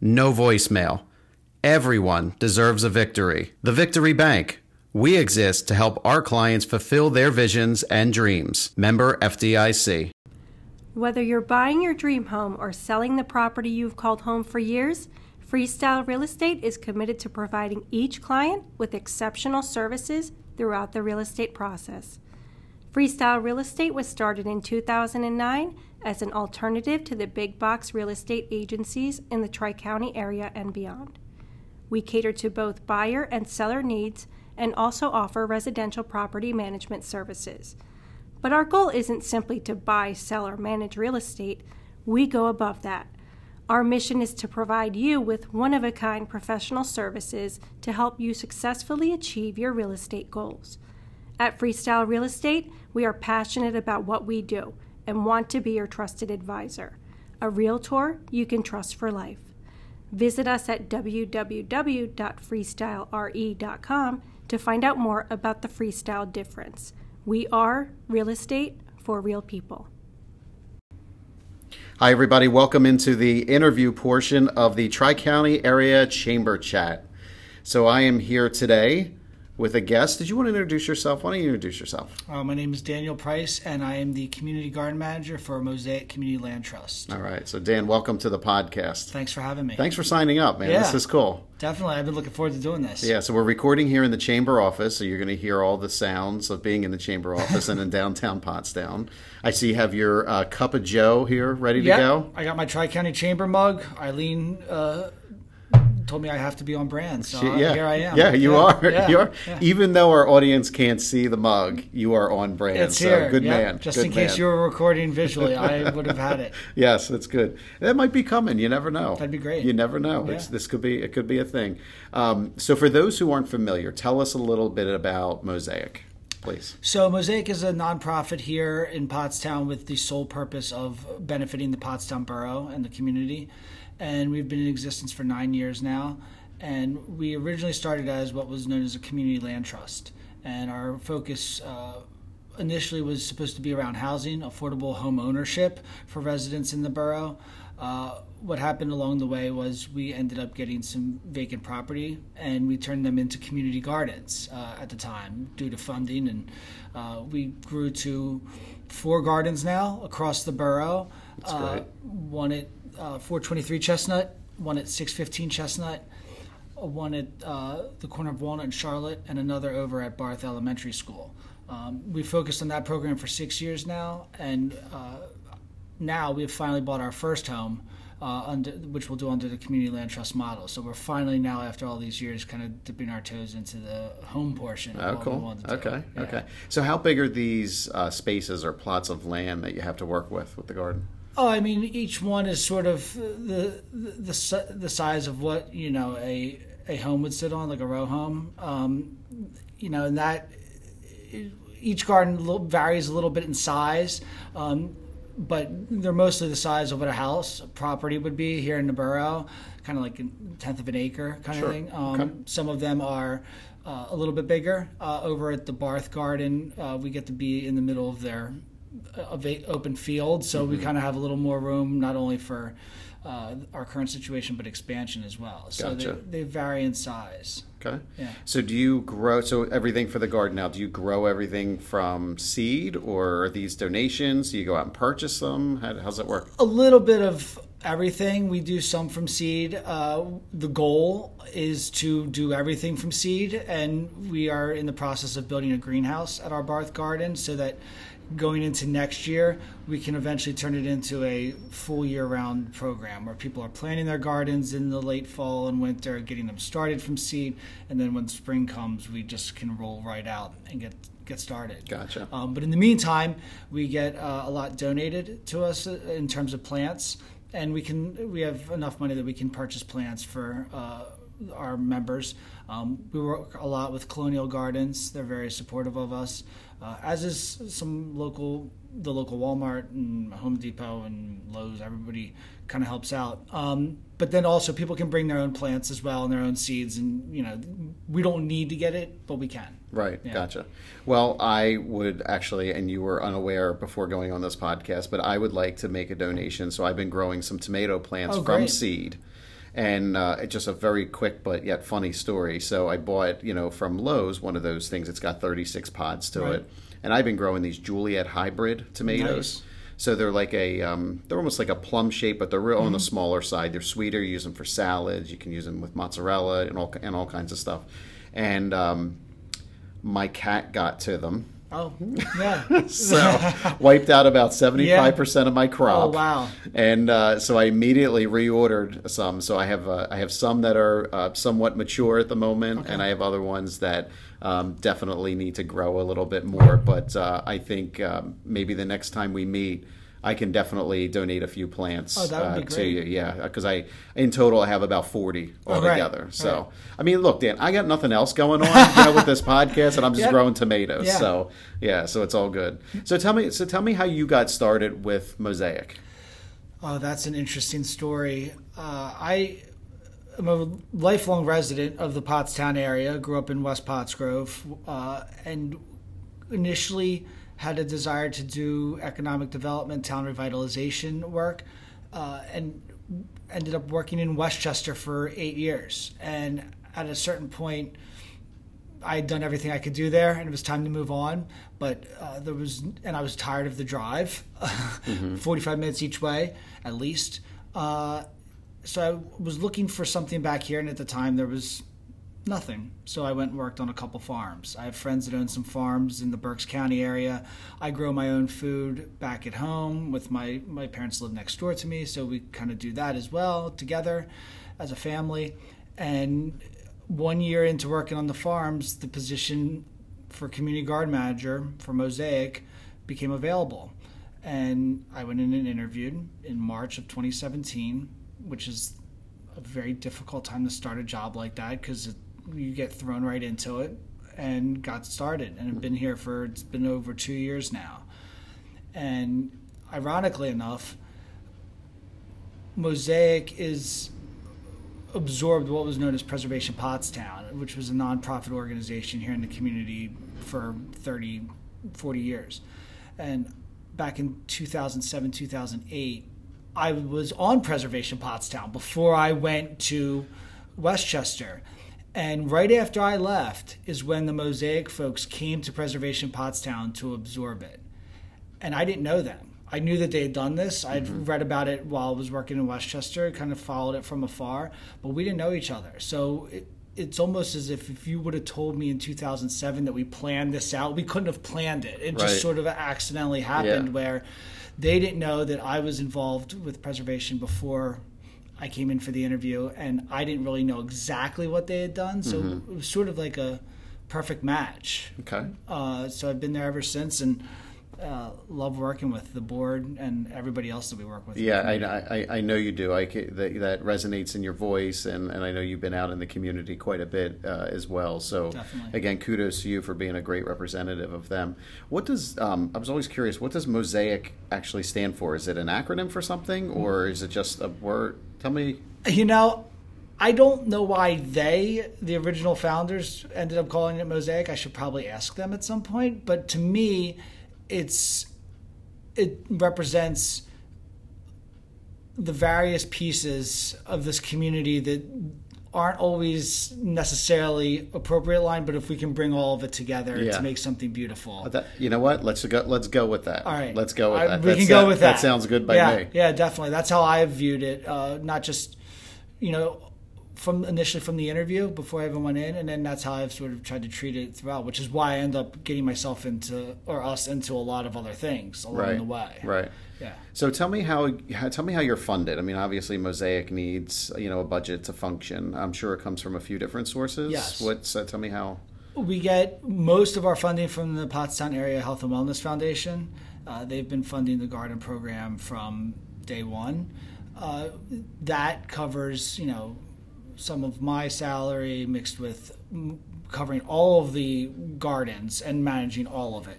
no voicemail. Everyone deserves a victory. The Victory Bank. We exist to help our clients fulfill their visions and dreams. Member FDIC. Whether you're buying your dream home or selling the property you've called home for years, Freestyle Real Estate is committed to providing each client with exceptional services throughout the real estate process. Freestyle Real Estate was started in 2009 as an alternative to the big box real estate agencies in the Tri County area and beyond. We cater to both buyer and seller needs and also offer residential property management services. But our goal isn't simply to buy, sell, or manage real estate, we go above that. Our mission is to provide you with one of a kind professional services to help you successfully achieve your real estate goals. At Freestyle Real Estate, we are passionate about what we do and want to be your trusted advisor, a realtor you can trust for life. Visit us at www.freestylere.com to find out more about the freestyle difference. We are real estate for real people. Hi, everybody. Welcome into the interview portion of the Tri County Area Chamber Chat. So, I am here today with a guest. Did you want to introduce yourself? Why don't you introduce yourself? Uh, my name is Daniel Price, and I am the Community Garden Manager for Mosaic Community Land Trust. All right. So, Dan, welcome to the podcast. Thanks for having me. Thanks for signing up, man. Yeah. This is cool. Definitely. I've been looking forward to doing this. Yeah, so we're recording here in the chamber office, so you're going to hear all the sounds of being in the chamber office and in downtown Pottstown. I see you have your uh, cup of Joe here ready to Yeah, go. I got my Tri County Chamber mug. Eileen uh, told me I have to be on brand, so uh, yeah, here I am. Yeah, you Yeah, are. yeah, you are. Even though our audience can't see the mug, you are on brand. It's so here. good man. Just good in case man. you were recording visually, I would have had it. Yes, that's good. That might be coming. You never know. That'd be great. You never know. This could be. It could be a thing. Um, so, for those who aren't familiar, tell us a little bit about Mosaic, please. So, Mosaic is a nonprofit here in Pottstown with the sole purpose of benefiting the Pottstown borough and the community. And we've been in existence for nine years now. And we originally started as what was known as a community land trust. And our focus uh, initially was supposed to be around housing, affordable home ownership for residents in the borough. Uh, what happened along the way was we ended up getting some vacant property and we turned them into community gardens uh, at the time due to funding and uh, we grew to four gardens now across the borough That's uh, one at uh, 423 chestnut one at 615 chestnut one at uh, the corner of walnut and charlotte and another over at barth elementary school um, we focused on that program for six years now and uh, now we've finally bought our first home, uh, under, which we'll do under the community land trust model. So we're finally now, after all these years, kind of dipping our toes into the home portion. Of Oh, what we cool. want to do. Okay. Yeah. Okay. So, how big are these uh, spaces or plots of land that you have to work with with the garden? Oh, I mean, each one is sort of the the the, the size of what you know a a home would sit on, like a row home. Um, you know, and that each garden varies a little bit in size. Um, but they're mostly the size of what a house a property would be here in the borough, kind of like a tenth of an acre kind Sure. of thing. Um, Okay. Some of them are uh, a little bit bigger. Uh, over at the Barth Garden, uh, we get to be in the middle of their open field, so Mm-hmm. we kind of have a little more room, not only for uh, our current situation, but expansion as well. So Gotcha. they, they vary in size. Okay. Yeah. So, do you grow? So, everything for the garden now, do you grow everything from seed or are these donations? Do you go out and purchase them? How, how's that work? a little bit of everything. We do some from seed. Uh, the goal is to do everything from seed, and we are in the process of building a greenhouse at our Barth Garden so that going into next year, we can eventually turn it into a full year round program where people are planting their gardens in the late fall and winter, getting them started from seed, and then when spring comes, we just can roll right out and get get started. Gotcha. Um, but in the meantime, we get uh, a lot donated to us uh, in terms of plants, and we can we have enough money that we can purchase plants for. Uh, our members. Um, we work a lot with Colonial Gardens. They're very supportive of us, uh, as is some local, the local Walmart and Home Depot and Lowe's. Everybody kind of helps out. Um, but then also people can bring their own plants as well and their own seeds, and you know we don't need to get it, but we can. Right, Yeah. gotcha. Well, I would actually, and you were unaware before going on this podcast, but I would like to make a donation. So I've been growing some tomato plants Oh, from seed. And uh, it's just a very quick but yet funny story. So I bought, you know, from Lowe's one of those things. It's got 36 pods to Right. it, and I've been growing these Juliet hybrid tomatoes. Nice. So they're like a, um, they're almost like a plum shape, but they're real Mm-hmm. on the smaller side. They're sweeter. You use them for salads. You can use them with mozzarella and all and all kinds of stuff. And um, my cat got to them, Oh, yeah. so wiped out about seventy five percent of my crop. Oh, wow. And uh, so I immediately reordered some. So I have uh, I have some that are uh, somewhat mature at the moment, and I have other ones that um, definitely need to grow a little bit more. But uh, I think um, maybe the next time we meet. I can definitely donate a few plants Oh, uh, to you. Yeah, because I in total I have about forty Oh, right, altogether. So right. I mean, look, Dan, I got nothing else going on you know, with this podcast, and I'm just Yep. growing tomatoes. Yeah. So yeah, so it's all good. So tell me, so tell me how you got started with Mosaic. Oh, that's an interesting story. Uh, I am a lifelong resident of the Pottstown area. Grew up in West Pottsgrove, uh, and initially had a desire to do economic development, town revitalization work, uh, and ended up working in West Chester for eight years. And at a certain point, I had done everything I could do there, and it was time to move on. But uh, there was, and I was tired of the drive, forty-five minutes each way at least. Uh, so I was looking for something back here, and at the time there was nothing. So I went and worked on a couple farms. I have friends that own some farms in the Berks County area. I grow my own food back at home with my my parents live next door to me, so we kind of do that as well together as a family. And one year into working on the farms, the position for community garden manager for Mosaic became available. And I went in and interviewed in March of 2017, which is a very difficult time to start a job like that because you get thrown right into it and got started and have been here for it's been over two years now and ironically enough mosaic is absorbed what was known as preservation pottstown which was a nonprofit organization here in the community for 30 40 years and back in 2007 2008 I was on Preservation Pottstown before I went to West Chester. And right after I left is when the Mosaic folks came to Preservation Pottstown to absorb it. And I didn't know them. I knew that they had done this. I'd mm-hmm. read about it while I was working in West Chester, kind of followed it from afar, but we didn't know each other. So it, it's almost as if if you would have told me in 2007 that we planned this out, we couldn't have planned it. It Right. just sort of accidentally happened Yeah. where they didn't know that I was involved with preservation before I came in for the interview, and I didn't really know exactly what they had done. So it was sort of like a perfect match. Okay. Uh, so I've been there ever since, and uh, love working with the board and everybody else that we work with. Yeah, I, I, I know you do. I that, that resonates in your voice, and, and I know you've been out in the community quite a bit uh, as well. So Definitely. again, kudos to you for being a great representative of them. What does um, I was always curious. What does Mosaic actually stand for? Is it an acronym for something, or is it just a word? Tell me. You know, I don't know why they, the original founders, ended up calling it Mosaic. I should probably ask them at some point. But to me, it's it represents the various pieces of this community that aren't always necessarily appropriate line, but if we can bring all of it together Yeah. to make something beautiful. That, you know what? Let's go. Let's go with that. All right, Let's go with I- that. We That's- can go with that. That sounds good by yeah, me. Yeah, definitely. That's how I've viewed it. Uh, not just, you know, from initially from the interview before I even went in, and then that's how I've sort of tried to treat it throughout. Which is why I end up getting myself into or us into a lot of other things along Right. the way. Right. Yeah. So tell me how, how tell me how you're funded. I mean, obviously Mosaic needs you know a budget to function. I'm sure it comes from a few different sources. Yes. What's uh, tell me how? We get most of our funding from the Pottstown Area Health and Wellness Foundation. Uh, they've been funding the garden program from day one. Uh, that covers, you know, some of my salary mixed with covering all of the gardens and managing all of it.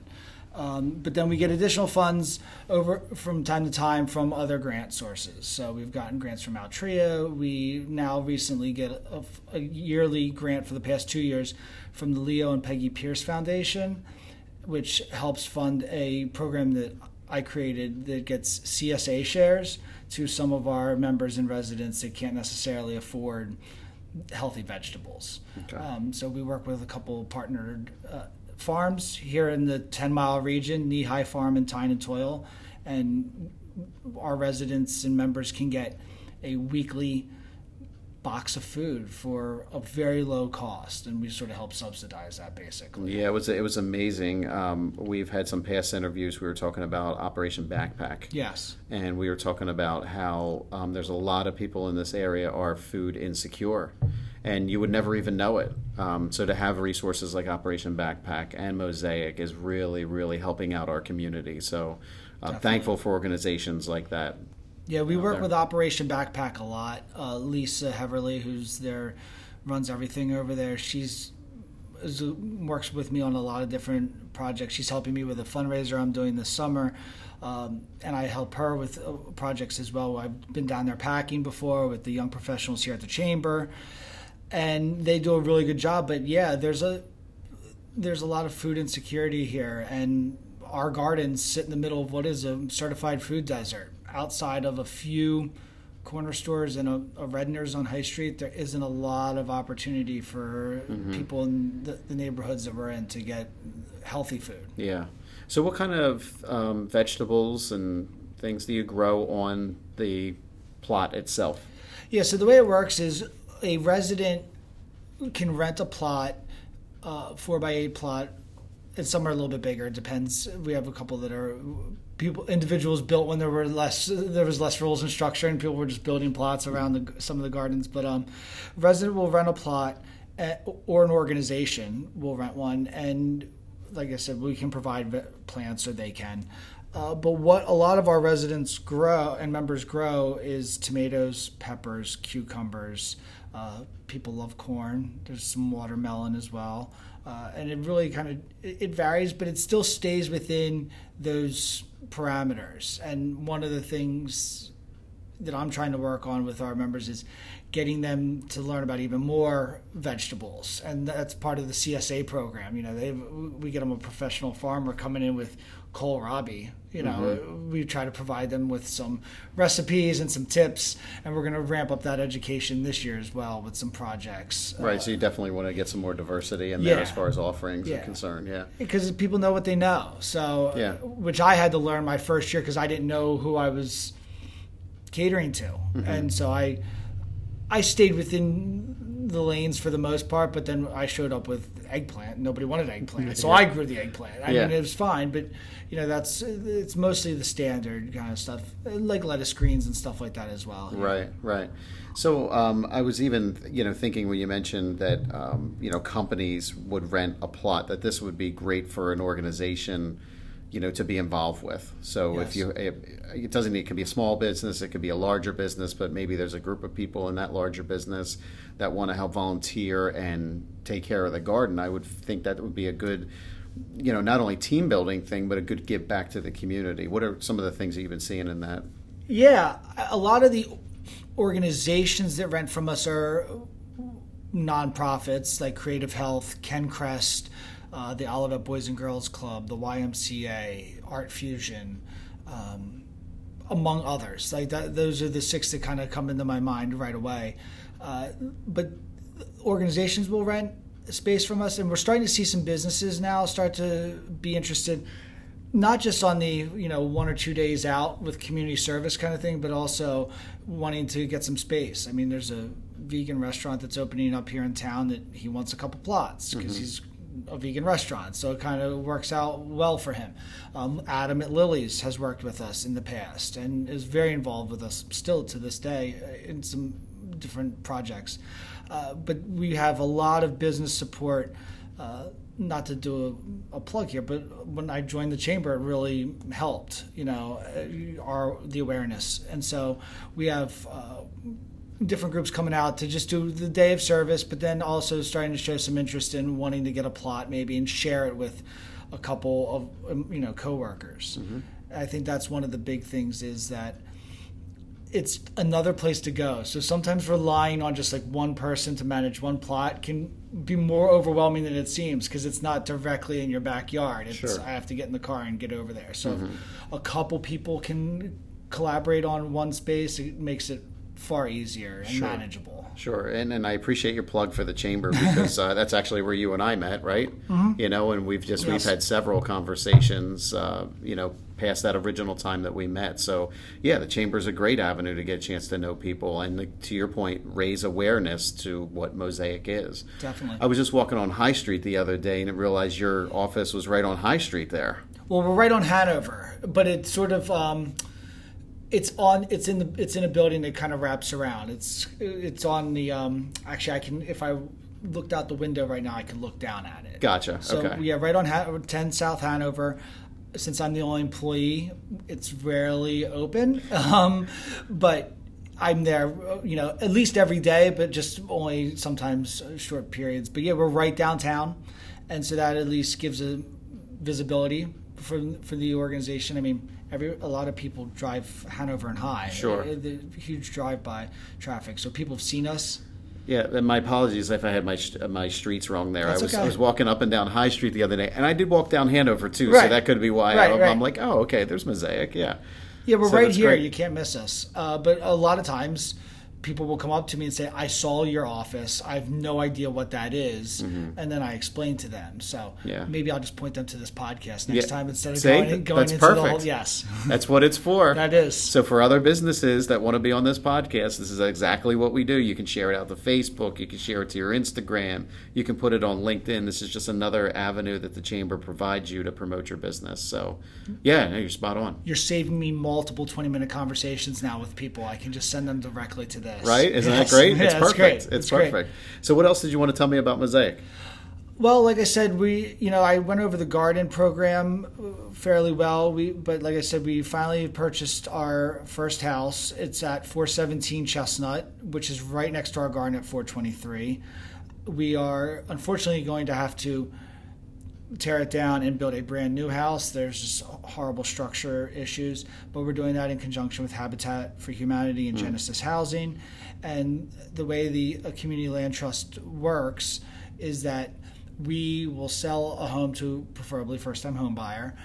Um, but then we get additional funds over from time to time from other grant sources. So we've gotten grants from Altria. We now recently get a, a yearly grant for the past two years from the Leo and Peggy Pierce Foundation, which helps fund a program that I created that gets CSA shares to some of our members and residents that can't necessarily afford healthy vegetables. Um, so we work with a couple partnered uh, farms here in the 10 mile region, Knee High Farm and Tyne and Toil, and our residents and members can get a weekly box of food for a very low cost, and we sort of help subsidize that basically. Yeah, it was it was amazing. Um, we've had some past interviews. We were talking about Operation Backpack. Yes. and we were talking about how um, there's a lot of people in this area are food insecure and you would never even know it um, so to have resources like operation backpack and mosaic is really really helping out our community so i'm thankful for organizations like that Yeah, we work there. with Operation Backpack a lot. Uh, Lisa Heverly, who's there, runs everything over there. She's is, works with me on a lot of different projects. She's helping me with a fundraiser I'm doing this summer, um, and I help her with uh, projects as well. I've been down there packing before with the young professionals here at the chamber, and they do a really good job. But yeah, there's a there's a lot of food insecurity here, and our gardens sit in the middle of what is a certified food desert. Outside of a few corner stores and a, a Redner's on High Street, there isn't a lot of opportunity for people in the, the neighborhoods that we're in to get healthy food. yeah so what kind of um, vegetables and things do you grow on the plot itself Yeah, so the way it works is a resident can rent a plot, uh, four by eight plot. It's somewhere a little bit bigger. It depends. We have a couple that are people individuals built when there were less there was less rules and structure, and people were just building plots around the, some of the gardens. But um, resident will rent a plot, uh, or an organization will rent one, and like I said, we can provide plants or they can. Uh, but what a lot of our residents grow and members grow is tomatoes, peppers, cucumbers. Uh, people love corn. There's some watermelon as well, uh, and it really kind of it, it varies, but it still stays within those parameters. And one of the things that I'm trying to work on with our members is getting them to learn about even more vegetables, and that's part of the CSA program. You know, they we get them a professional farmer coming in with kohlrabi. You know, mm-hmm. we try to provide them with some recipes and some tips, and we're going to ramp up that education this year as well with some projects. Uh, right so you definitely want to get some more diversity in there yeah. as far as offerings Yeah. are concerned yeah because people know what they know. So, Yeah. which I had to learn my first year because I didn't know who I was catering to, mm-hmm. and so I, I stayed within the lanes for the most part. But then I showed up with eggplant. Nobody wanted eggplant, so I grew the eggplant. I Yeah. mean, it was fine, but you know, that's it's mostly the standard kind of stuff, like lettuce greens and stuff like that as well. Right, right. So um, I was even, you know, thinking when you mentioned that, um, you know, companies would rent a plot, that this would be great for an organization, you know, to be involved with. So if you, it, it doesn't, mean it can be a small business, it could be a larger business, but maybe there's a group of people in that larger business that want to help volunteer and take care of the garden. I would think that would be a good, you know, not only team building thing, but a good give back to the community. What are some of the things that you've been seeing in that? Yeah, a lot of the organizations that rent from us are nonprofits like Creative Health, KenCrest, uh, the Olivet Boys and Girls Club, the YMCA, ArtFusion, um, among others. Like that, those are the six that kind of come into my mind right away. Uh, but organizations will rent space from us, and we're starting to see some businesses now start to be interested, not just on the you know one or two days out with community service kind of thing, but also wanting to get some space. I mean, there's a vegan restaurant that's opening up here in town that he wants a couple plots because mm-hmm. he's a vegan restaurant, so it kind of works out well for him. Um, Adam at Lily's has worked with us in the past and is very involved with us still to this day in some different projects. Uh, but we have a lot of business support. Uh, not to do a, a, plug here, but when I joined the chamber, it really helped. You know, uh, our the awareness, and so we have uh, different groups coming out to just do the day of service, but then also starting to show some interest in wanting to get a plot maybe and share it with a couple of um, you know coworkers. Mm-hmm. I think that's one of the big things is that it's another place to go. So sometimes relying on just like one person to manage one plot can be more overwhelming than it seems because it's not directly in your backyard. It's sure. I have to get in the car and get over there. So mm-hmm. a couple people can collaborate on one space, it makes it far easier and sure. manageable. Sure, and and I appreciate your plug for the chamber because uh, that's actually where you and I met, right? Mm-hmm. You know, and we've just yes. we've had several conversations, uh, you know, past that original time that we met. So yeah, the chamber is a great avenue to get a chance to know people and, the, to your point, raise awareness to what Mosaic is. Definitely. I was just walking on High Street the other day and realized your office was right on High Street there. Well, we're right on Hanover, but it's sort of. Um, it's on it's in the it's in a building that kind of wraps around it's it's on the um actually i can if i looked out the window right now i can look down at it gotcha so okay. yeah right on 10 south hanover since i'm the only employee it's rarely open um, but i'm there you know at least every day but just only sometimes short periods but yeah we're right downtown and so that at least gives a visibility for for the organization i mean every a lot of people drive Hanover and High. Sure, the huge drive-by traffic. So people have seen us. Yeah, and my apologies if I had my my streets wrong there. That's I was okay. I was walking up and down High Street the other day, and I did walk down Hanover too, right. so that could be why right, I, right. I'm like, oh, okay, there's Mosaic, yeah. Yeah, we're so right here. Great. You can't miss us. Uh, but a lot of times people will come up to me and say, I saw your office. I have no idea what that is. Mm-hmm. And then I explain to them. So yeah. maybe I'll just point them to this podcast next yeah. time instead of See, going, going that's into perfect. the whole. Yes. That's what it's for. that is. So for other businesses that want to be on this podcast, this is exactly what we do. You can share it out to Facebook. You can share it to your Instagram. You can put it on LinkedIn. This is just another avenue that the Chamber provides you to promote your business. So yeah, no, you're spot on. You're saving me multiple 20 minute conversations now with people. I can just send them directly to this. Right? Isn't yes great? Yeah, it's perfect. Great. It's, it's perfect. Great. So, what else did you want to tell me about Mosaic? Well, like I said, we you know I went over the garden program fairly well. We but like I said, we finally purchased our first house. It's at 417 Chestnut, which is right next to our garden at 423. We are unfortunately going to have to tear it down and build a brand new house. There's just horrible structure issues, but we're doing that in conjunction with Habitat for Humanity and mm. Genesis Housing. And the way the community land trust works is that we will sell a home to preferably first time home buyer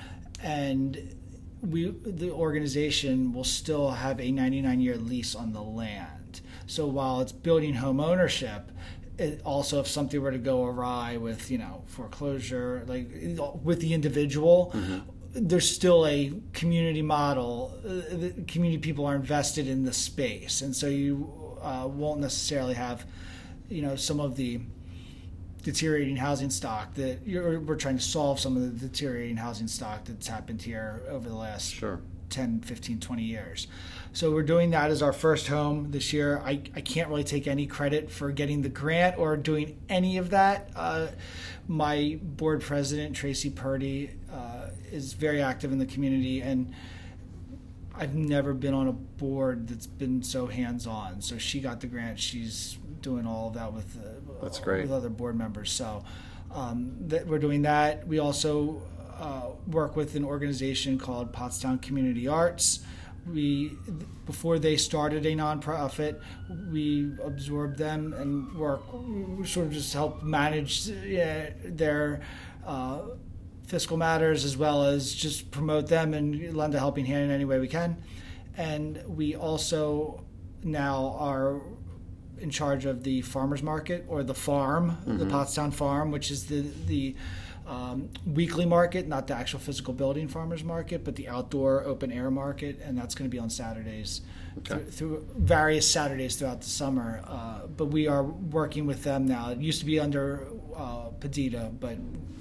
and we the organization will still have a 99 year lease on the land. So while it's building home ownership, it also if something were to go awry with you know foreclosure like with the individual mm-hmm. there's still a community model uh, the community people are invested in the space and so you uh, won't necessarily have you know some of the deteriorating housing stock that we're trying to solve some of the deteriorating housing stock that's happened here over the last sure. 10 15 20 years so we're doing that as our first home this year. I, I can't really take any credit for getting the grant or doing any of that. Uh, my board president, Tracy Purdy, uh, is very active in the community and I've never been on a board that's been so hands on. So she got the grant. She's doing all of that with uh, that's great with other board members. So um, that we're doing that. We also uh, work with an organization called Pottstown Community Arts we before they started a nonprofit, we absorbed them and work sort of just help manage uh, their uh, fiscal matters as well as just promote them and lend a helping hand in any way we can. and we also now are in charge of the farmers market or the farm, the Pottstown Farm, which is the the um, weekly market, not the actual physical building farmers market, but the outdoor open air market, and that's going to be on Saturdays through, through various Saturdays throughout the summer. Uh, but we are working with them now. It used to be under uh, Padita, but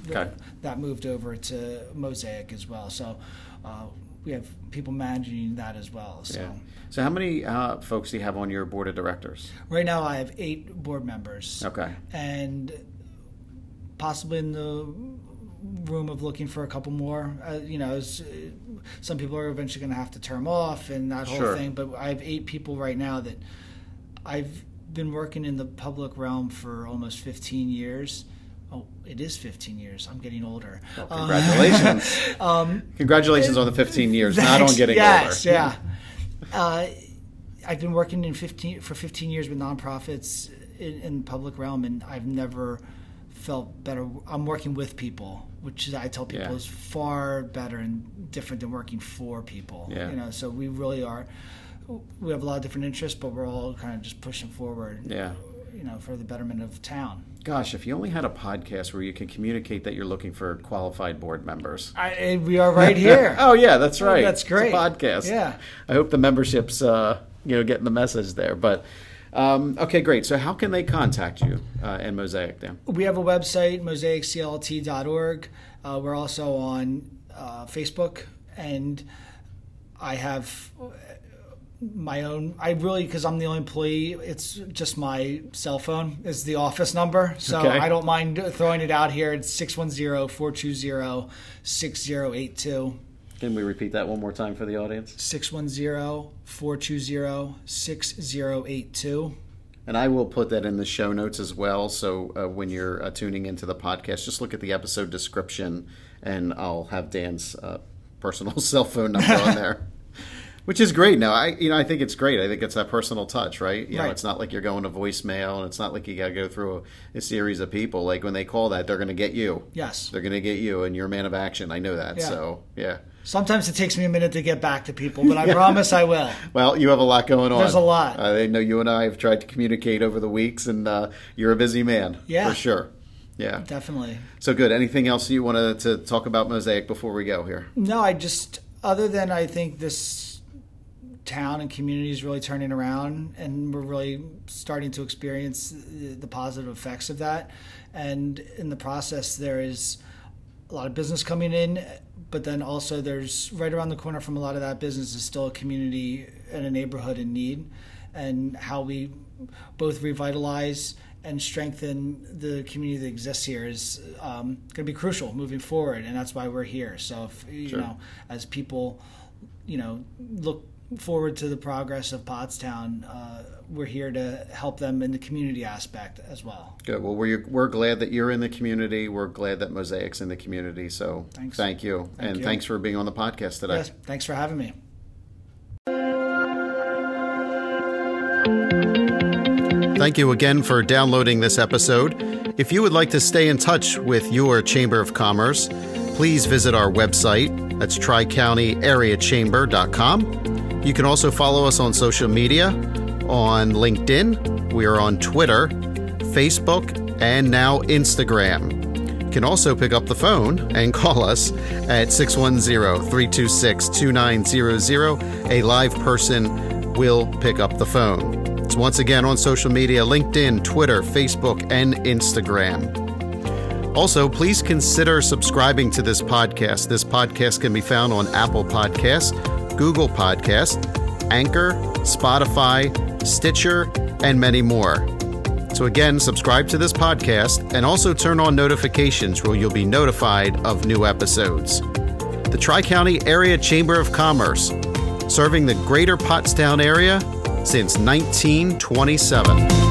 Okay. that moved over to Mosaic as well. So uh, we have people managing that as well. So. Yeah. So how many uh, folks do you have on your board of directors? Right now, I have eight board members. Okay. And possibly in the room of looking for a couple more. Uh, you know, uh, some people are eventually going to have to term off and that whole Sure. thing. But I have eight people right now that I've been working in the public realm for almost 15 years. Oh, it is 15 years. I'm getting older. Well, Uh, congratulations. congratulations on the 15 years, not on getting yes, older. yeah. Uh, I've been working in 15 for 15 years with nonprofits in, in public realm, and I've never felt better. I'm working with people, which is, I tell people Yeah. is far better and different than working for people. Yeah. You know, so we really are. We have a lot of different interests, but we're all kind of just pushing forward. Yeah. You know, for the betterment of town. Gosh, if you only had a podcast where you can communicate that you're looking for qualified board members. I, and we are right here. oh yeah, that's right. That's It's a great. podcast. Yeah. I hope the memberships, uh, you know, getting the message there. But um, okay, great. So how can they contact you uh, and Mosaic then? We have a website, mosaicCLT.org. Uh, we're also on uh, Facebook, and I have my own. I really, because I'm the only employee, it's just my cell phone is the office number. So Okay. I don't mind throwing it out here. It's 610 420 6082. Can we repeat that one more time for the audience? 610 420 6082. And I will put that in the show notes as well. So uh, when you're uh, tuning into the podcast, just look at the episode description, and I'll have Dan's uh, personal cell phone number on there. Which is great. Now, I you know I think it's great. I think it's that personal touch, right? You know, it's not like you're going to voicemail, and it's not like you got to go through a, a series of people. Like when they call that, they're going to get you. Yes. they're going to get you, and you're a man of action. I know that. Yeah. So yeah. Sometimes it takes me a minute to get back to people, but I promise I will. Well, you have a lot going on. There's a lot. Uh, I know you and I have tried to communicate over the weeks, and uh, you're a busy man. Yeah. for sure. Yeah. Definitely. So good. Anything else you wanted to talk about Mosaic before we go here? No, I just other than I think this town and community is really turning around, and we're really starting to experience the, positive effects of that. And in the process, there is a lot of business coming in, but then also there's right around the corner from a lot of that business is still a community and a neighborhood in need, and how we both revitalize and strengthen the community that exists here is um, going to be crucial moving forward, and that's why we're here. So, if, you Sure. know, as people, you know, look forward to the progress of Pottstown, uh, we're here to help them in the community aspect as well. Good. Well, we're, we're glad that you're in the community. We're glad that Mosaic's in the community. So Thanks. thank you. Thank and you. thanks for being on the podcast today. Yes, thanks for having me. Thank you again for downloading this episode. If you would like to stay in touch with your Chamber of Commerce, please visit our website. That's tricountyareachamber.com. You can also follow us on social media on LinkedIn. We are on Twitter, Facebook, and now Instagram. You can also pick up the phone and call us at 610 326 2900. A live person will pick up the phone. It's once again on social media LinkedIn, Twitter, Facebook, and Instagram. Also, please consider subscribing to this podcast. This podcast can be found on Apple Podcasts, Google Podcast, Anchor, Spotify, Stitcher, and many more. So, again, subscribe to this podcast and also turn on notifications where you'll be notified of new episodes. The Tri County Area Chamber of Commerce, serving the greater Pottstown area since 1927.